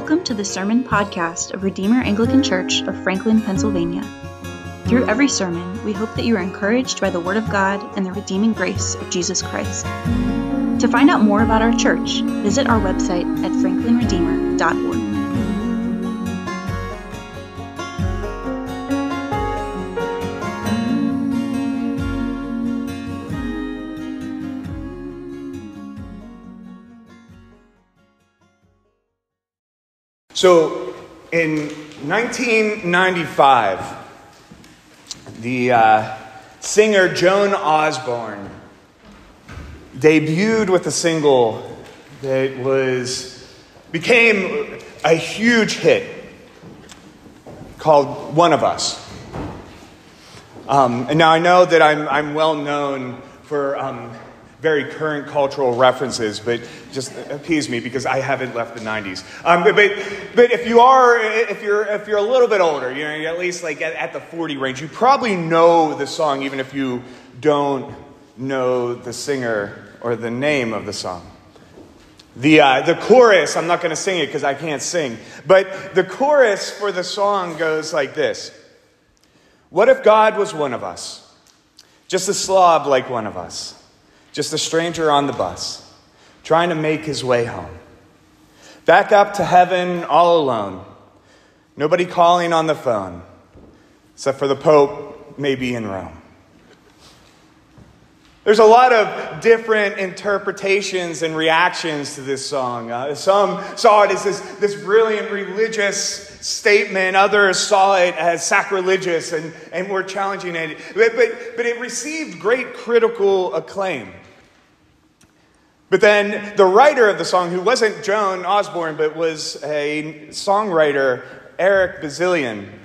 Welcome to the Sermon Podcast of Redeemer Anglican Church of Franklin, Pennsylvania. Through every sermon, we hope that you are encouraged by the Word of God and the redeeming grace of Jesus Christ. To find out more about our church, visit our website at franklinredeemer.org. So in 1995, the uh, singer Joan Osborne debuted with a single that was became a huge hit called "One of Us." Um, and now I know that I'm, I'm well known for um, very current cultural references, but just appease me because I haven't left the 90s. Um, but, but, if you are, if you're, if you're a little bit older, you know, at least like at, at the 40 range, you probably know the song even if you don't know the singer or the name of the song. The, uh, the chorus, I'm not going to sing it because I can't sing, but the chorus for the song goes like this What if God was one of us? Just a slob like one of us just a stranger on the bus, trying to make his way home. Back up to heaven all alone, nobody calling on the phone, except for the Pope, maybe in Rome. There's a lot of different interpretations and reactions to this song. Uh, some saw it as this, this brilliant religious statement, others saw it as sacrilegious and, and were challenging it. But, but, but it received great critical acclaim. But then the writer of the song, who wasn't Joan Osborne, but was a songwriter, Eric Bazilian,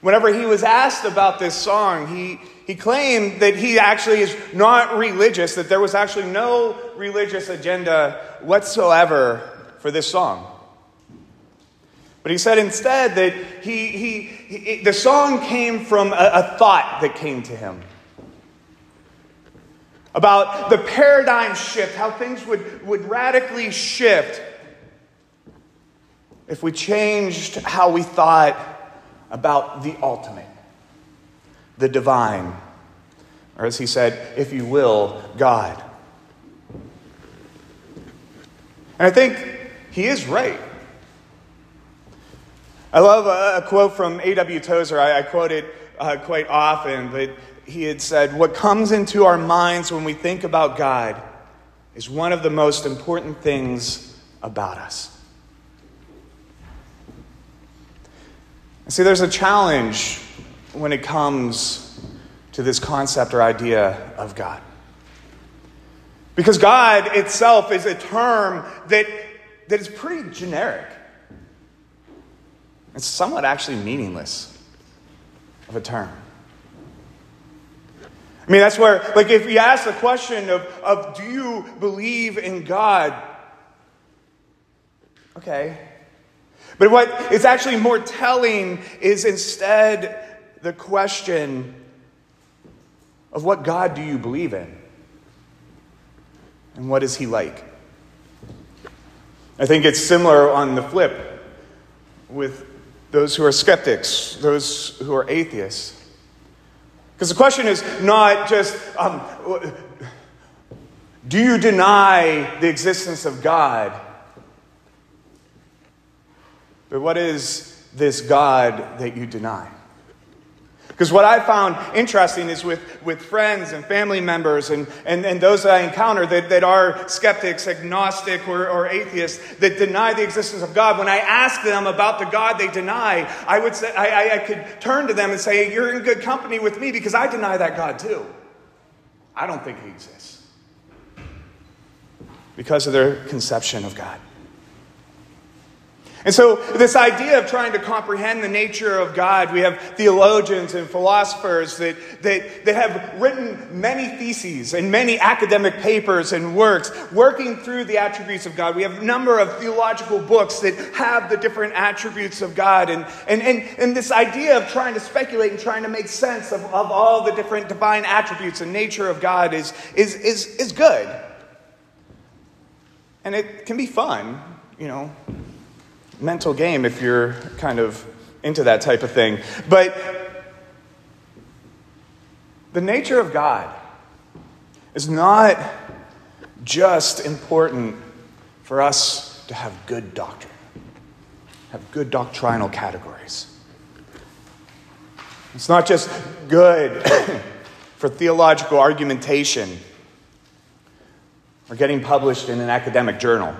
whenever he was asked about this song, he, he claimed that he actually is not religious, that there was actually no religious agenda whatsoever for this song. But he said instead that he, he, he the song came from a, a thought that came to him about the paradigm shift, how things would, would radically shift if we changed how we thought about the ultimate, the divine, or as he said, if you will, God. And I think he is right. I love a, a quote from A.W. Tozer. I, I quote it uh, quite often, but he had said, What comes into our minds when we think about God is one of the most important things about us. see, there's a challenge when it comes to this concept or idea of God. Because God itself is a term that, that is pretty generic. It's somewhat actually meaningless of a term. I mean, that's where, like, if you ask the question of, of do you believe in God? Okay. But what is actually more telling is instead the question of what God do you believe in? And what is he like? I think it's similar on the flip with those who are skeptics, those who are atheists. Because the question is not just um, do you deny the existence of God? But what is this God that you deny? Because what I found interesting is with, with friends and family members and, and, and those that I encounter that, that are skeptics, agnostic, or, or atheists that deny the existence of God, when I ask them about the God they deny, I, would say, I, I could turn to them and say, You're in good company with me because I deny that God too. I don't think he exists because of their conception of God. And so, this idea of trying to comprehend the nature of God, we have theologians and philosophers that, that, that have written many theses and many academic papers and works working through the attributes of God. We have a number of theological books that have the different attributes of God. And, and, and, and this idea of trying to speculate and trying to make sense of, of all the different divine attributes and nature of God is, is, is, is good. And it can be fun, you know mental game if you're kind of into that type of thing. But the nature of God is not just important for us to have good doctrine, have good doctrinal categories. It's not just good for theological argumentation or getting published in an academic journal.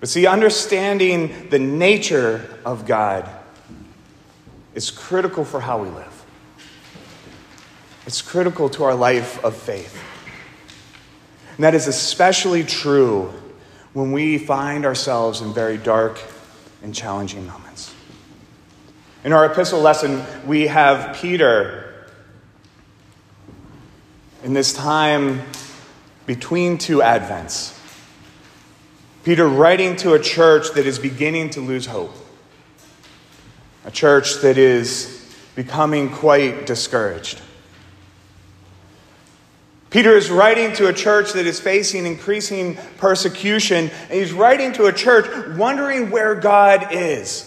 But see, understanding the nature of God is critical for how we live. It's critical to our life of faith. And that is especially true when we find ourselves in very dark and challenging moments. In our epistle lesson, we have Peter in this time between two Advents. Peter writing to a church that is beginning to lose hope, a church that is becoming quite discouraged. Peter is writing to a church that is facing increasing persecution, and he's writing to a church wondering where God is.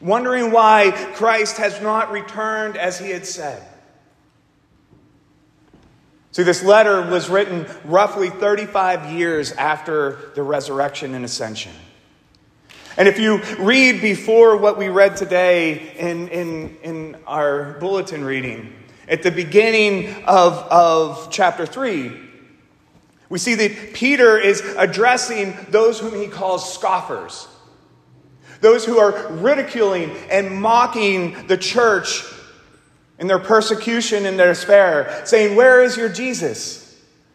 Wondering why Christ has not returned as he had said. See, this letter was written roughly 35 years after the resurrection and ascension. And if you read before what we read today in, in, in our bulletin reading, at the beginning of, of chapter 3, we see that Peter is addressing those whom he calls scoffers, those who are ridiculing and mocking the church in their persecution and their despair, saying, Where is your Jesus?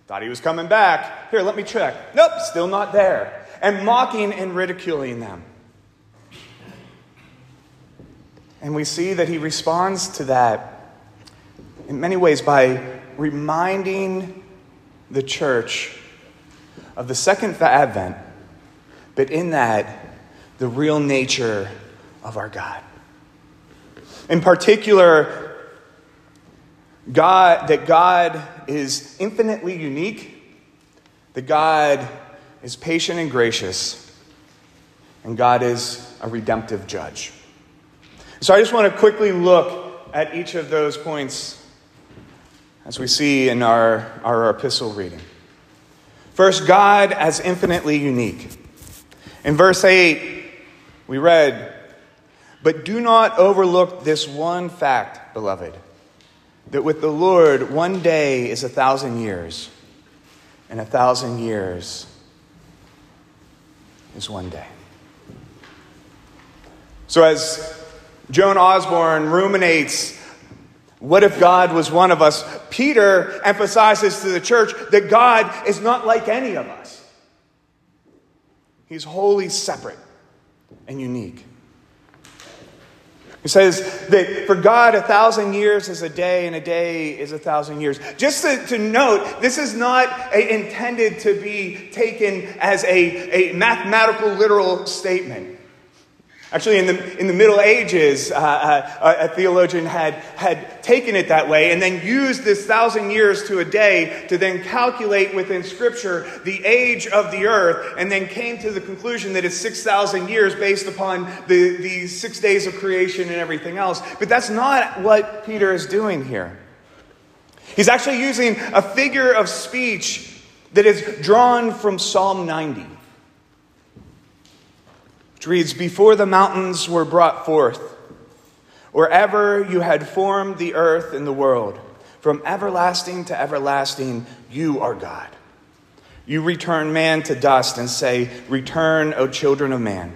Thought he was coming back. Here, let me check. Nope, still not there. And mocking and ridiculing them. And we see that he responds to that in many ways by reminding the church of the second advent, but in that, the real nature of our God. In particular, God, that God is infinitely unique, that God is patient and gracious, and God is a redemptive judge. So I just want to quickly look at each of those points as we see in our, our epistle reading. First, God as infinitely unique. In verse 8, we read, But do not overlook this one fact, beloved, that with the Lord one day is a thousand years, and a thousand years is one day. So, as Joan Osborne ruminates what if God was one of us? Peter emphasizes to the church that God is not like any of us. He's wholly separate and unique. He says that for God, a thousand years is a day, and a day is a thousand years. Just to, to note, this is not a, intended to be taken as a, a mathematical, literal statement. Actually, in the, in the Middle Ages, uh, uh, a theologian had, had taken it that way and then used this thousand years to a day to then calculate within Scripture the age of the earth, and then came to the conclusion that it's 6,000 years based upon the, the six days of creation and everything else. But that's not what Peter is doing here. He's actually using a figure of speech that is drawn from Psalm 90 which reads Before the mountains were brought forth, or ever you had formed the earth and the world, from everlasting to everlasting, you are God. You return man to dust and say, Return, O children of man.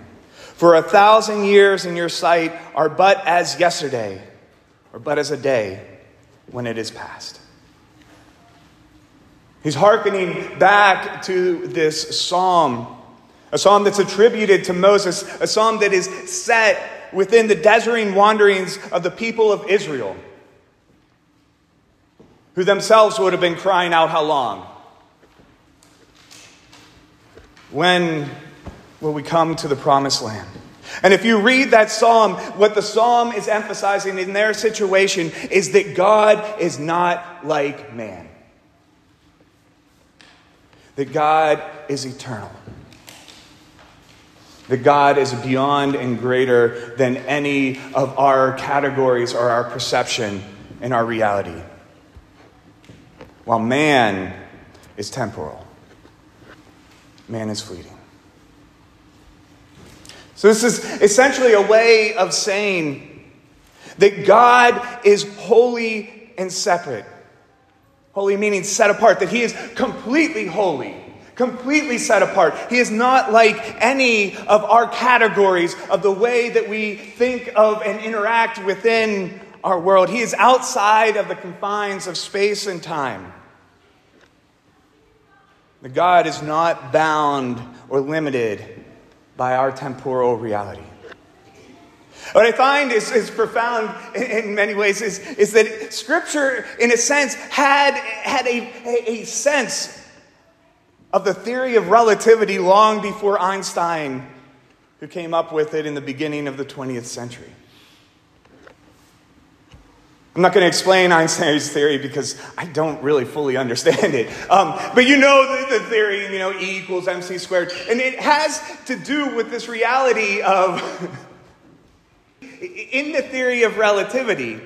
For a thousand years in your sight are but as yesterday, or but as a day when it is past. He's hearkening back to this psalm a psalm that's attributed to Moses, a psalm that is set within the deserting wanderings of the people of Israel, who themselves would have been crying out, How long? When will we come to the promised land? And if you read that psalm, what the psalm is emphasizing in their situation is that God is not like man. that God is eternal. That God is beyond and greater than any of our categories or our perception and our reality. While man is temporal, man is fleeting. So, this is essentially a way of saying that God is holy and separate. Holy meaning set apart, that He is completely holy, completely set apart. He is not like any of our categories of the way that we think of and interact within our world. He is outside of the confines of space and time. The God is not bound or limited by our temporal reality. What I find is, is profound in, many ways is, is that Scripture, in a sense, had, had a, a, a sense of the theory of relativity long before Einstein, who came up with it in the beginning of the 20th century. I'm not going to explain Einstein's theory because I don't really fully understand it. Um, but you know the, the, theory, you know, E equals mc squared. And it has to do with this reality of, in the theory of relativity,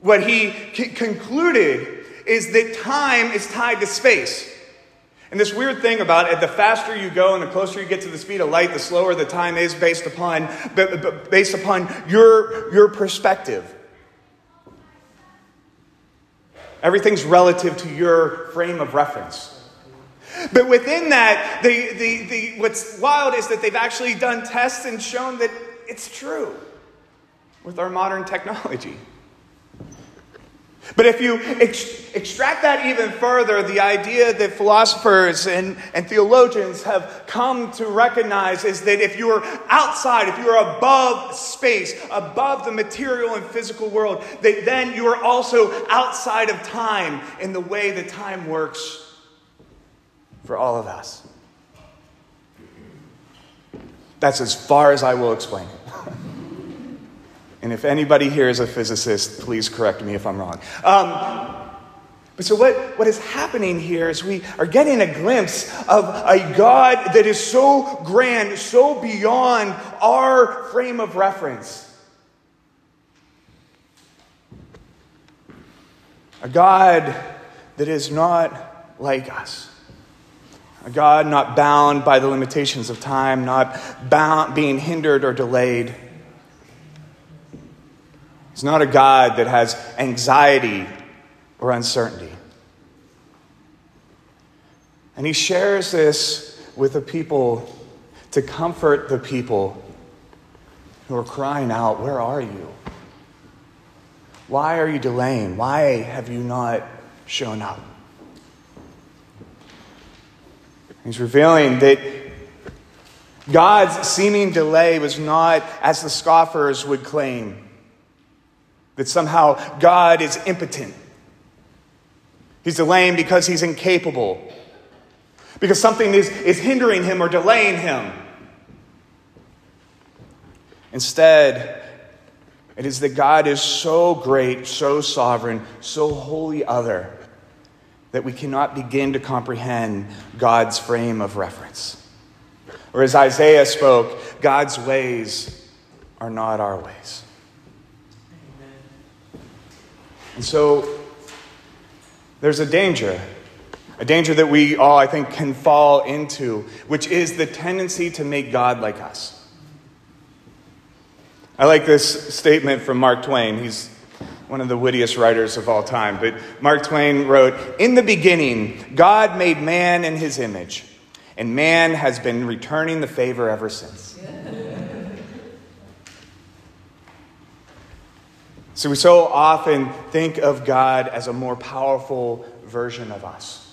what he c- concluded is that time is tied to space. And this weird thing about it, the faster you go and the closer you get to the speed of light, the slower the time is based upon, based upon your, your perspective. Everything's relative to your frame of reference. But within that, the, the, the, what's wild is that they've actually done tests and shown that it's true with our modern technology. But if you ex- extract that even further, the idea that philosophers and, and theologians have come to recognize is that if you are outside, if you are above space, above the material and physical world, that then you are also outside of time in the way that time works for all of us. That's as far as I will explain it. And if anybody here is a physicist, please correct me if I'm wrong. Um, but so, what, what is happening here is we are getting a glimpse of a God that is so grand, so beyond our frame of reference. A God that is not like us. A God not bound by the limitations of time, not bound, being hindered or delayed. He's not a God that has anxiety or uncertainty. And he shares this with the people to comfort the people who are crying out, Where are you? Why are you delaying? Why have you not shown up? He's revealing that God's seeming delay was not, as the scoffers would claim, that somehow God is impotent. He's delaying because he's incapable, because something is, is hindering him or delaying him. Instead, it is that God is so great, so sovereign, so wholly other that we cannot begin to comprehend God's frame of reference. Or as Isaiah spoke, God's ways are not our ways. And so there's a danger, a danger that we all, I think, can fall into, which is the tendency to make God like us. I like this statement from Mark Twain. He's one of the wittiest writers of all time. But Mark Twain wrote In the beginning, God made man in his image, and man has been returning the favor ever since. So we so often think of God as a more powerful version of us.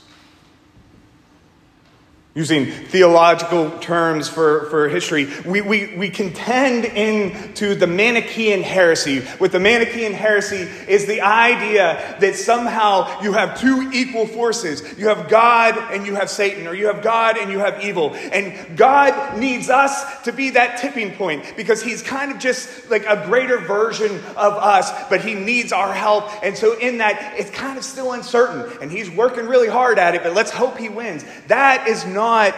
Using theological terms for, for history, we, we, we contend into the Manichaean heresy. With the Manichaean heresy is the idea that somehow you have two equal forces. You have God and you have Satan, or you have God and you have evil. And God needs us to be that tipping point because he's kind of just like a greater version of us, but he needs our help. And so in that, it's kind of still uncertain. And he's working really hard at it, but let's hope he wins. That is not not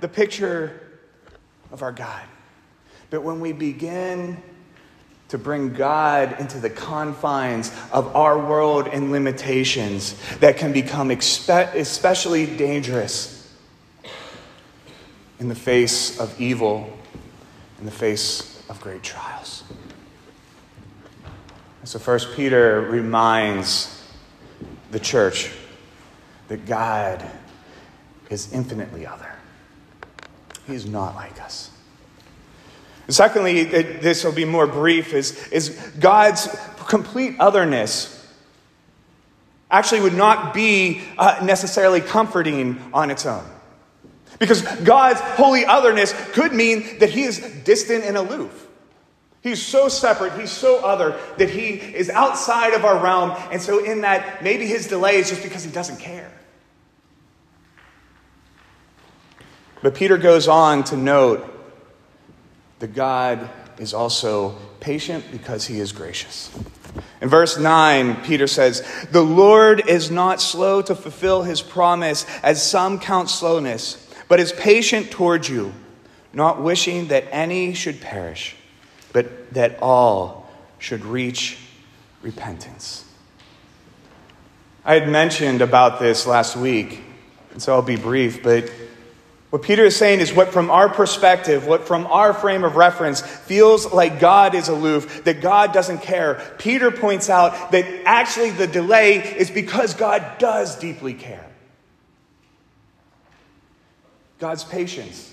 the picture of our God. But when we begin to bring God into the confines of our world and limitations, that can become especially dangerous in the face of evil, in the face of great trials. So, First Peter reminds the church that God is infinitely other. He's not like us. And secondly, this will be more brief, is, is God's complete otherness actually would not be uh, necessarily comforting on its own. Because God's holy otherness could mean that he is distant and aloof. He's so separate, he's so other that he is outside of our realm. And so, in that, maybe his delay is just because he doesn't care. But Peter goes on to note that God is also patient because he is gracious. In verse 9, Peter says, The Lord is not slow to fulfill his promise, as some count slowness, but is patient toward you, not wishing that any should perish, but that all should reach repentance. I had mentioned about this last week, and so I'll be brief, but what Peter is saying is what, from our perspective, what from our frame of reference feels like God is aloof, that God doesn't care. Peter points out that actually the delay is because God does deeply care. God's patience,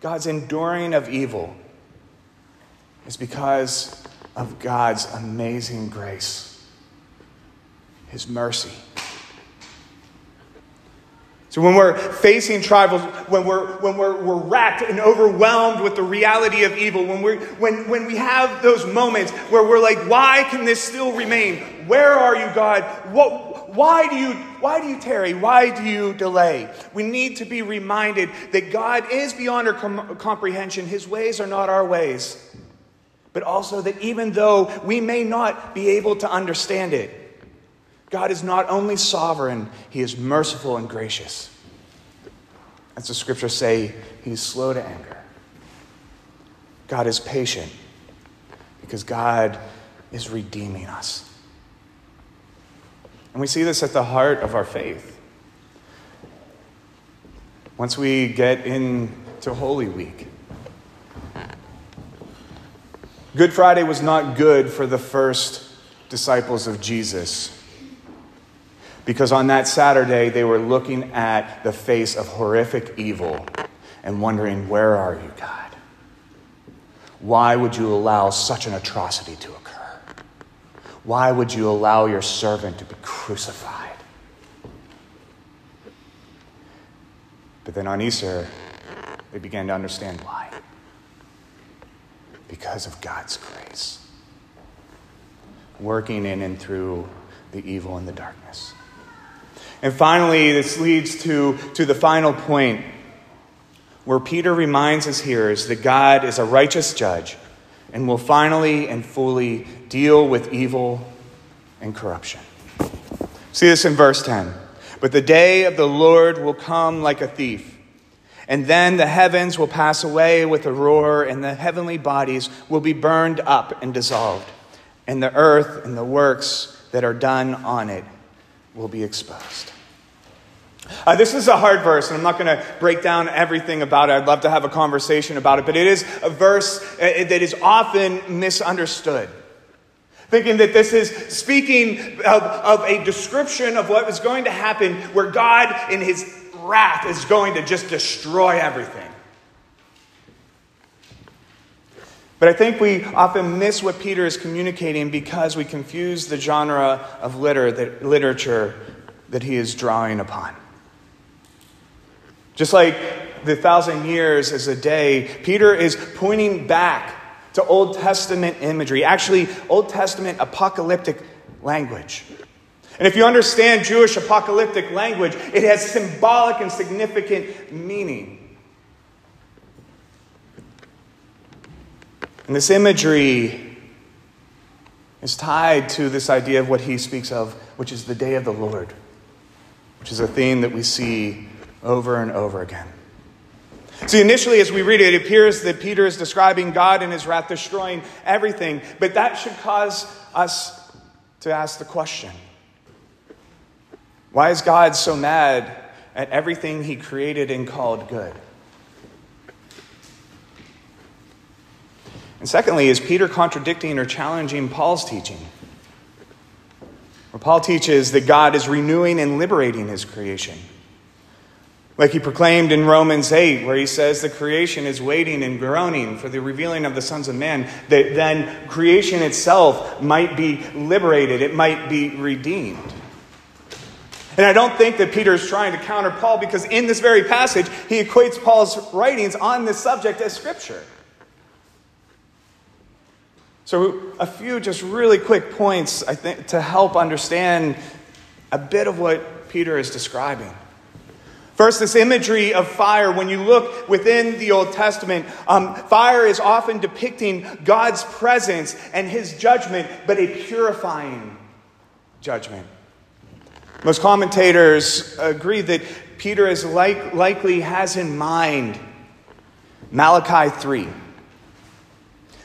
God's enduring of evil is because of God's amazing grace, His mercy. So when we're facing trials, when we're, when we're, we're racked and overwhelmed with the reality of evil, when, we when, when we have those moments where we're like, why can this still remain? Where are you, God? What, why, do you, why do you tarry? Why do you delay? We need to be reminded that God is beyond our com- comprehension. His ways are not our ways. But also that even though we may not be able to understand it, God is not only sovereign, He is merciful and gracious. As the scriptures say, He's slow to anger. God is patient because God is redeeming us. And we see this at the heart of our faith. Once we get into Holy Week, Good Friday was not good for the first disciples of Jesus because on that Saturday, they were looking at the face of horrific evil and wondering, Where are you, God? Why would you allow such an atrocity to occur? Why would you allow your servant to be crucified? But then on Easter, they began to understand why. Because of God's grace, working in and through the evil and the darkness. And finally, this leads to, to the final point where Peter reminds his hearers that God is a righteous judge and will finally and fully deal with evil and corruption. See this in verse 10. But the day of the Lord will come like a thief. And then the heavens will pass away with a roar, and the heavenly bodies will be burned up and dissolved, and the earth and the works that are done on it will be exposed. Uh, this is a hard verse, and I'm not going to break down everything about it. I'd love to have a conversation about it, but it is a verse uh, that is often misunderstood. Thinking that this is speaking of, of a description of what is going to happen where God, in his wrath, is going to just destroy everything. But I think we often miss what Peter is communicating because we confuse the genre of literature that he is drawing upon. Just like the thousand years is a day, Peter is pointing back to Old Testament imagery, actually, Old Testament apocalyptic language. And if you understand Jewish apocalyptic language, it has symbolic and significant meaning. And this imagery is tied to this idea of what he speaks of, which is the day of the Lord, which is a theme that we see over and over again. See, initially, as we read it, it appears that Peter is describing God in his wrath destroying everything, but that should cause us to ask the question why is God so mad at everything he created and called good? And secondly, is Peter contradicting or challenging Paul's teaching? Where Paul teaches that God is renewing and liberating his creation. Like he proclaimed in Romans 8, where he says the creation is waiting and groaning for the revealing of the sons of men, that then creation itself might be liberated, it might be redeemed. And I don't think that Peter is trying to counter Paul because in this very passage, he equates Paul's writings on this subject as scripture. So, a few just really quick points, I think, to help understand a bit of what Peter is describing. First, this imagery of fire. When you look within the Old Testament, um, fire is often depicting God's presence and his judgment, but a purifying judgment. Most commentators agree that Peter is like, likely has in mind Malachi 3.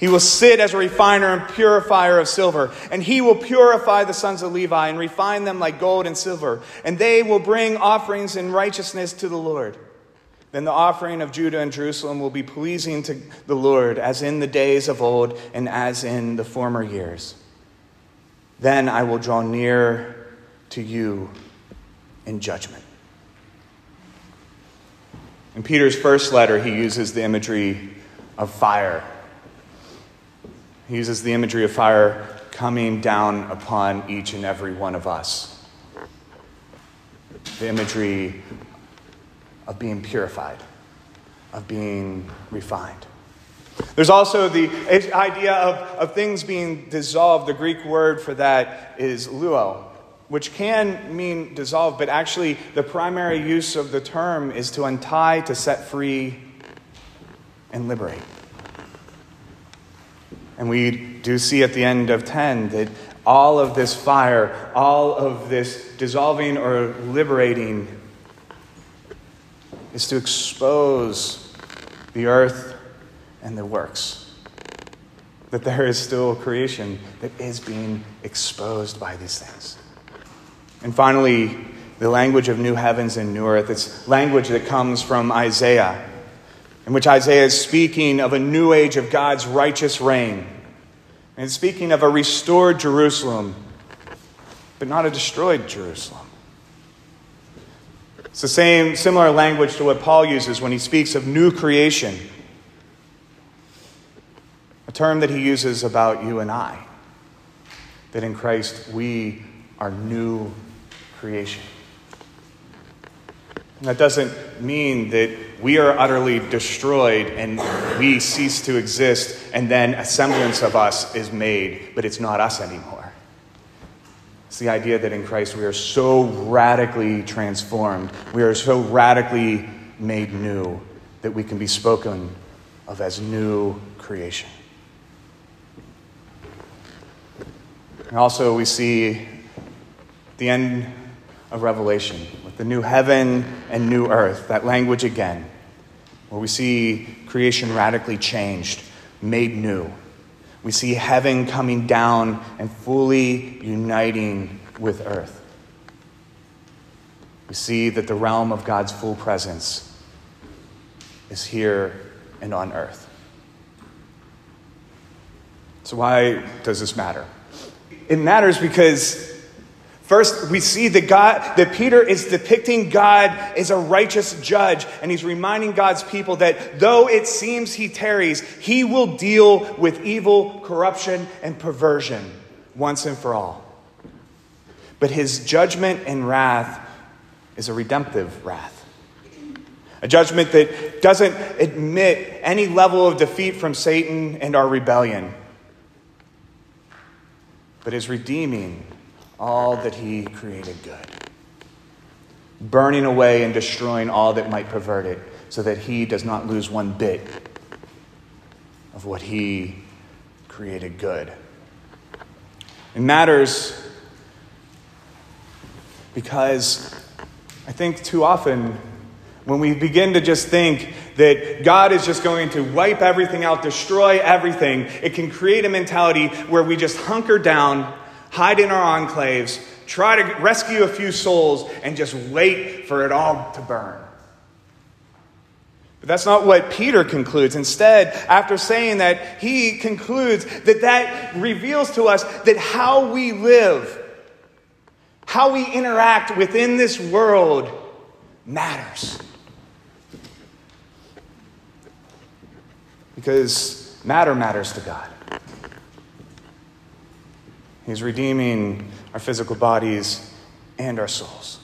He will sit as a refiner and purifier of silver, and he will purify the sons of Levi and refine them like gold and silver, and they will bring offerings in righteousness to the Lord. Then the offering of Judah and Jerusalem will be pleasing to the Lord, as in the days of old and as in the former years. Then I will draw near to you in judgment. In Peter's first letter, he uses the imagery of fire he uses the imagery of fire coming down upon each and every one of us. The imagery of being purified, of being refined. There's also the idea of, of things being dissolved. The Greek word for that is luo, which can mean dissolve, but actually the primary use of the term is to untie, to set free, and liberate. And we do see at the end of 10 that all of this fire, all of this dissolving or liberating, is to expose the earth and the works. That there is still creation that is being exposed by these things. And finally, the language of new heavens and new earth. It's language that comes from Isaiah in which Isaiah is speaking of a new age of God's righteous reign. And speaking of a restored Jerusalem, but not a destroyed Jerusalem. It's the same, similar language to what Paul uses when he speaks of new creation, a term that he uses about you and I, that in Christ we are new creation. And that doesn't mean that we are utterly destroyed and we cease to exist, and then a semblance of us is made, but it's not us anymore. It's the idea that in Christ we are so radically transformed, we are so radically made new that we can be spoken of as new creation. And also, we see the end of Revelation with the new heaven and new earth, that language again, where we see creation radically changed, made new. We see heaven coming down and fully uniting with earth. We see that the realm of God's full presence is here and on earth. So, why does this matter? It matters because First, we see that God, that Peter is depicting God as a righteous judge, and he's reminding God's people that though it seems he tarries, he will deal with evil, corruption, and perversion once and for all. But his judgment and wrath is a redemptive wrath. A judgment that doesn't admit any level of defeat from Satan and our rebellion, but is redeeming all that he created good, burning away and destroying all that might pervert it, so that he does not lose one bit of what he created good. It matters because I think too often when we begin to just think that God is just going to wipe everything out, destroy everything, it can create a mentality where we just hunker down hide in our enclaves, try to rescue a few souls, and just wait for it all to burn. But that's not what Peter concludes. Instead, after saying that, he concludes that that reveals to us that how we live, how we interact within this world matters. Because matter matters to God. He's redeeming our physical bodies and our souls.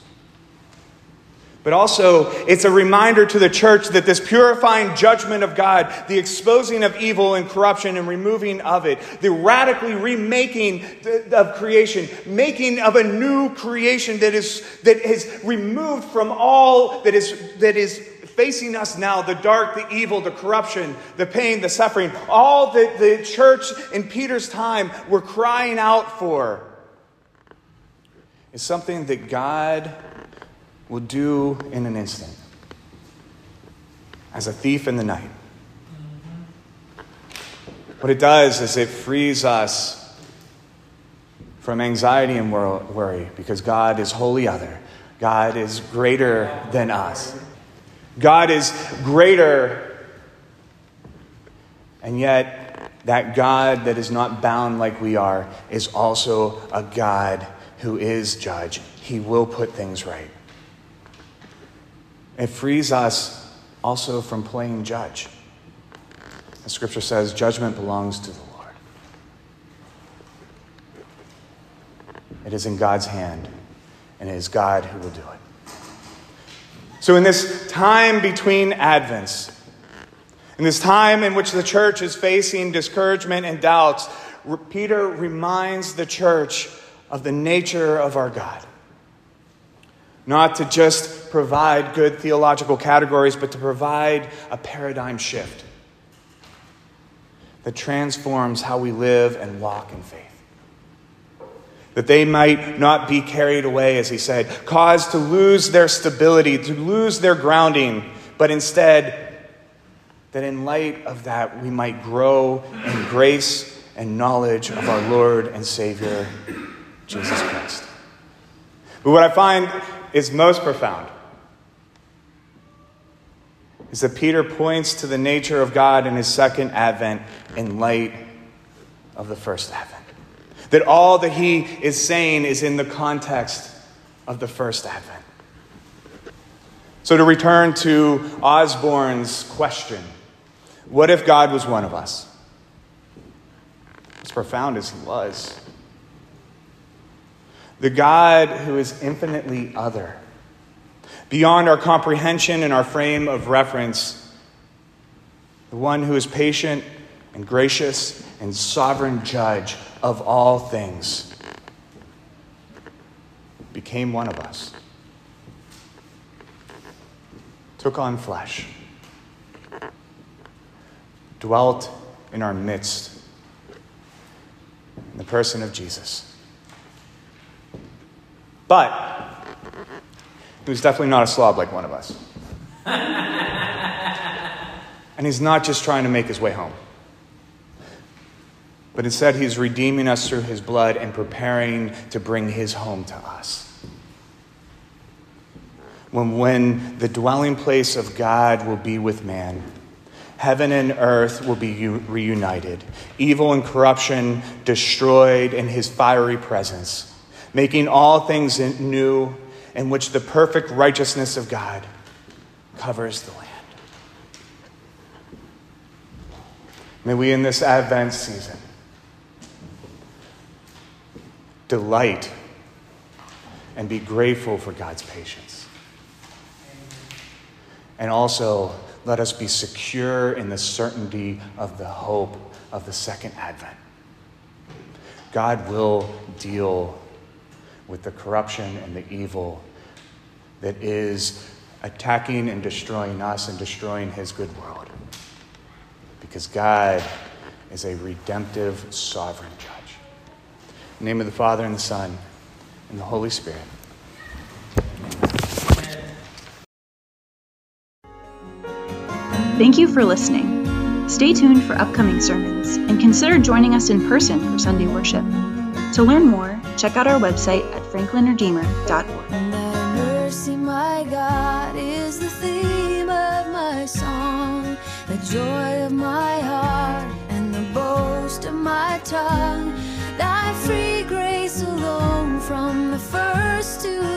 But also, it's a reminder to the church that this purifying judgment of God, the exposing of evil and corruption and removing of it, the radically remaking of creation, making of a new creation that is, that is removed from all that is, that is facing us now the dark, the evil, the corruption, the pain, the suffering, all that the church in Peter's time were crying out for is something that God will do in an instant as a thief in the night. What it does is it frees us from anxiety and worry because God is wholly other. God is greater than us. God is greater, and yet that God that is not bound like we are is also a God who is judge. He will put things right. It frees us also from playing judge. The scripture says judgment belongs to the Lord. It is in God's hand, and it is God who will do it. So, in this time between Advents, in this time in which the church is facing discouragement and doubts, Peter reminds the church of the nature of our God. Not to just provide good theological categories, but to provide a paradigm shift that transforms how we live and walk in faith that they might not be carried away, as he said, caused to lose their stability, to lose their grounding, but instead, that in light of that, we might grow in grace and knowledge of our Lord and Savior, Jesus Christ. But what I find is most profound is that Peter points to the nature of God in his second advent in light of the first advent. That all that he is saying is in the context of the first advent. So, to return to Osborne's question what if God was one of us? As profound as he was, the God who is infinitely other, beyond our comprehension and our frame of reference, the one who is patient and gracious and sovereign judge of all things, became one of us, took on flesh, dwelt in our midst in the person of Jesus. But he was definitely not a slob like one of us. and he's not just trying to make his way home but instead he's redeeming us through his blood and preparing to bring his home to us. when, when the dwelling place of God will be with man. Heaven and earth will be u- reunited, evil and corruption destroyed in his fiery presence, making all things new, in which the perfect righteousness of God covers the land. May we, in this Advent season, delight and be grateful for God's patience. And also, let us be secure in the certainty of the hope of the second advent. God will deal with the corruption and the evil that is attacking and destroying us and destroying his good world. Because God is a redemptive, sovereign judge. In the name of the Father, and the Son, and the Holy Spirit. Thank you for listening. Stay tuned for upcoming sermons and consider joining us in person for Sunday worship. To learn more, check out our website at franklinredeemer.org. mercy, my God, is the theme of my song, the joy of my heart, and the boast of my tongue. From the first to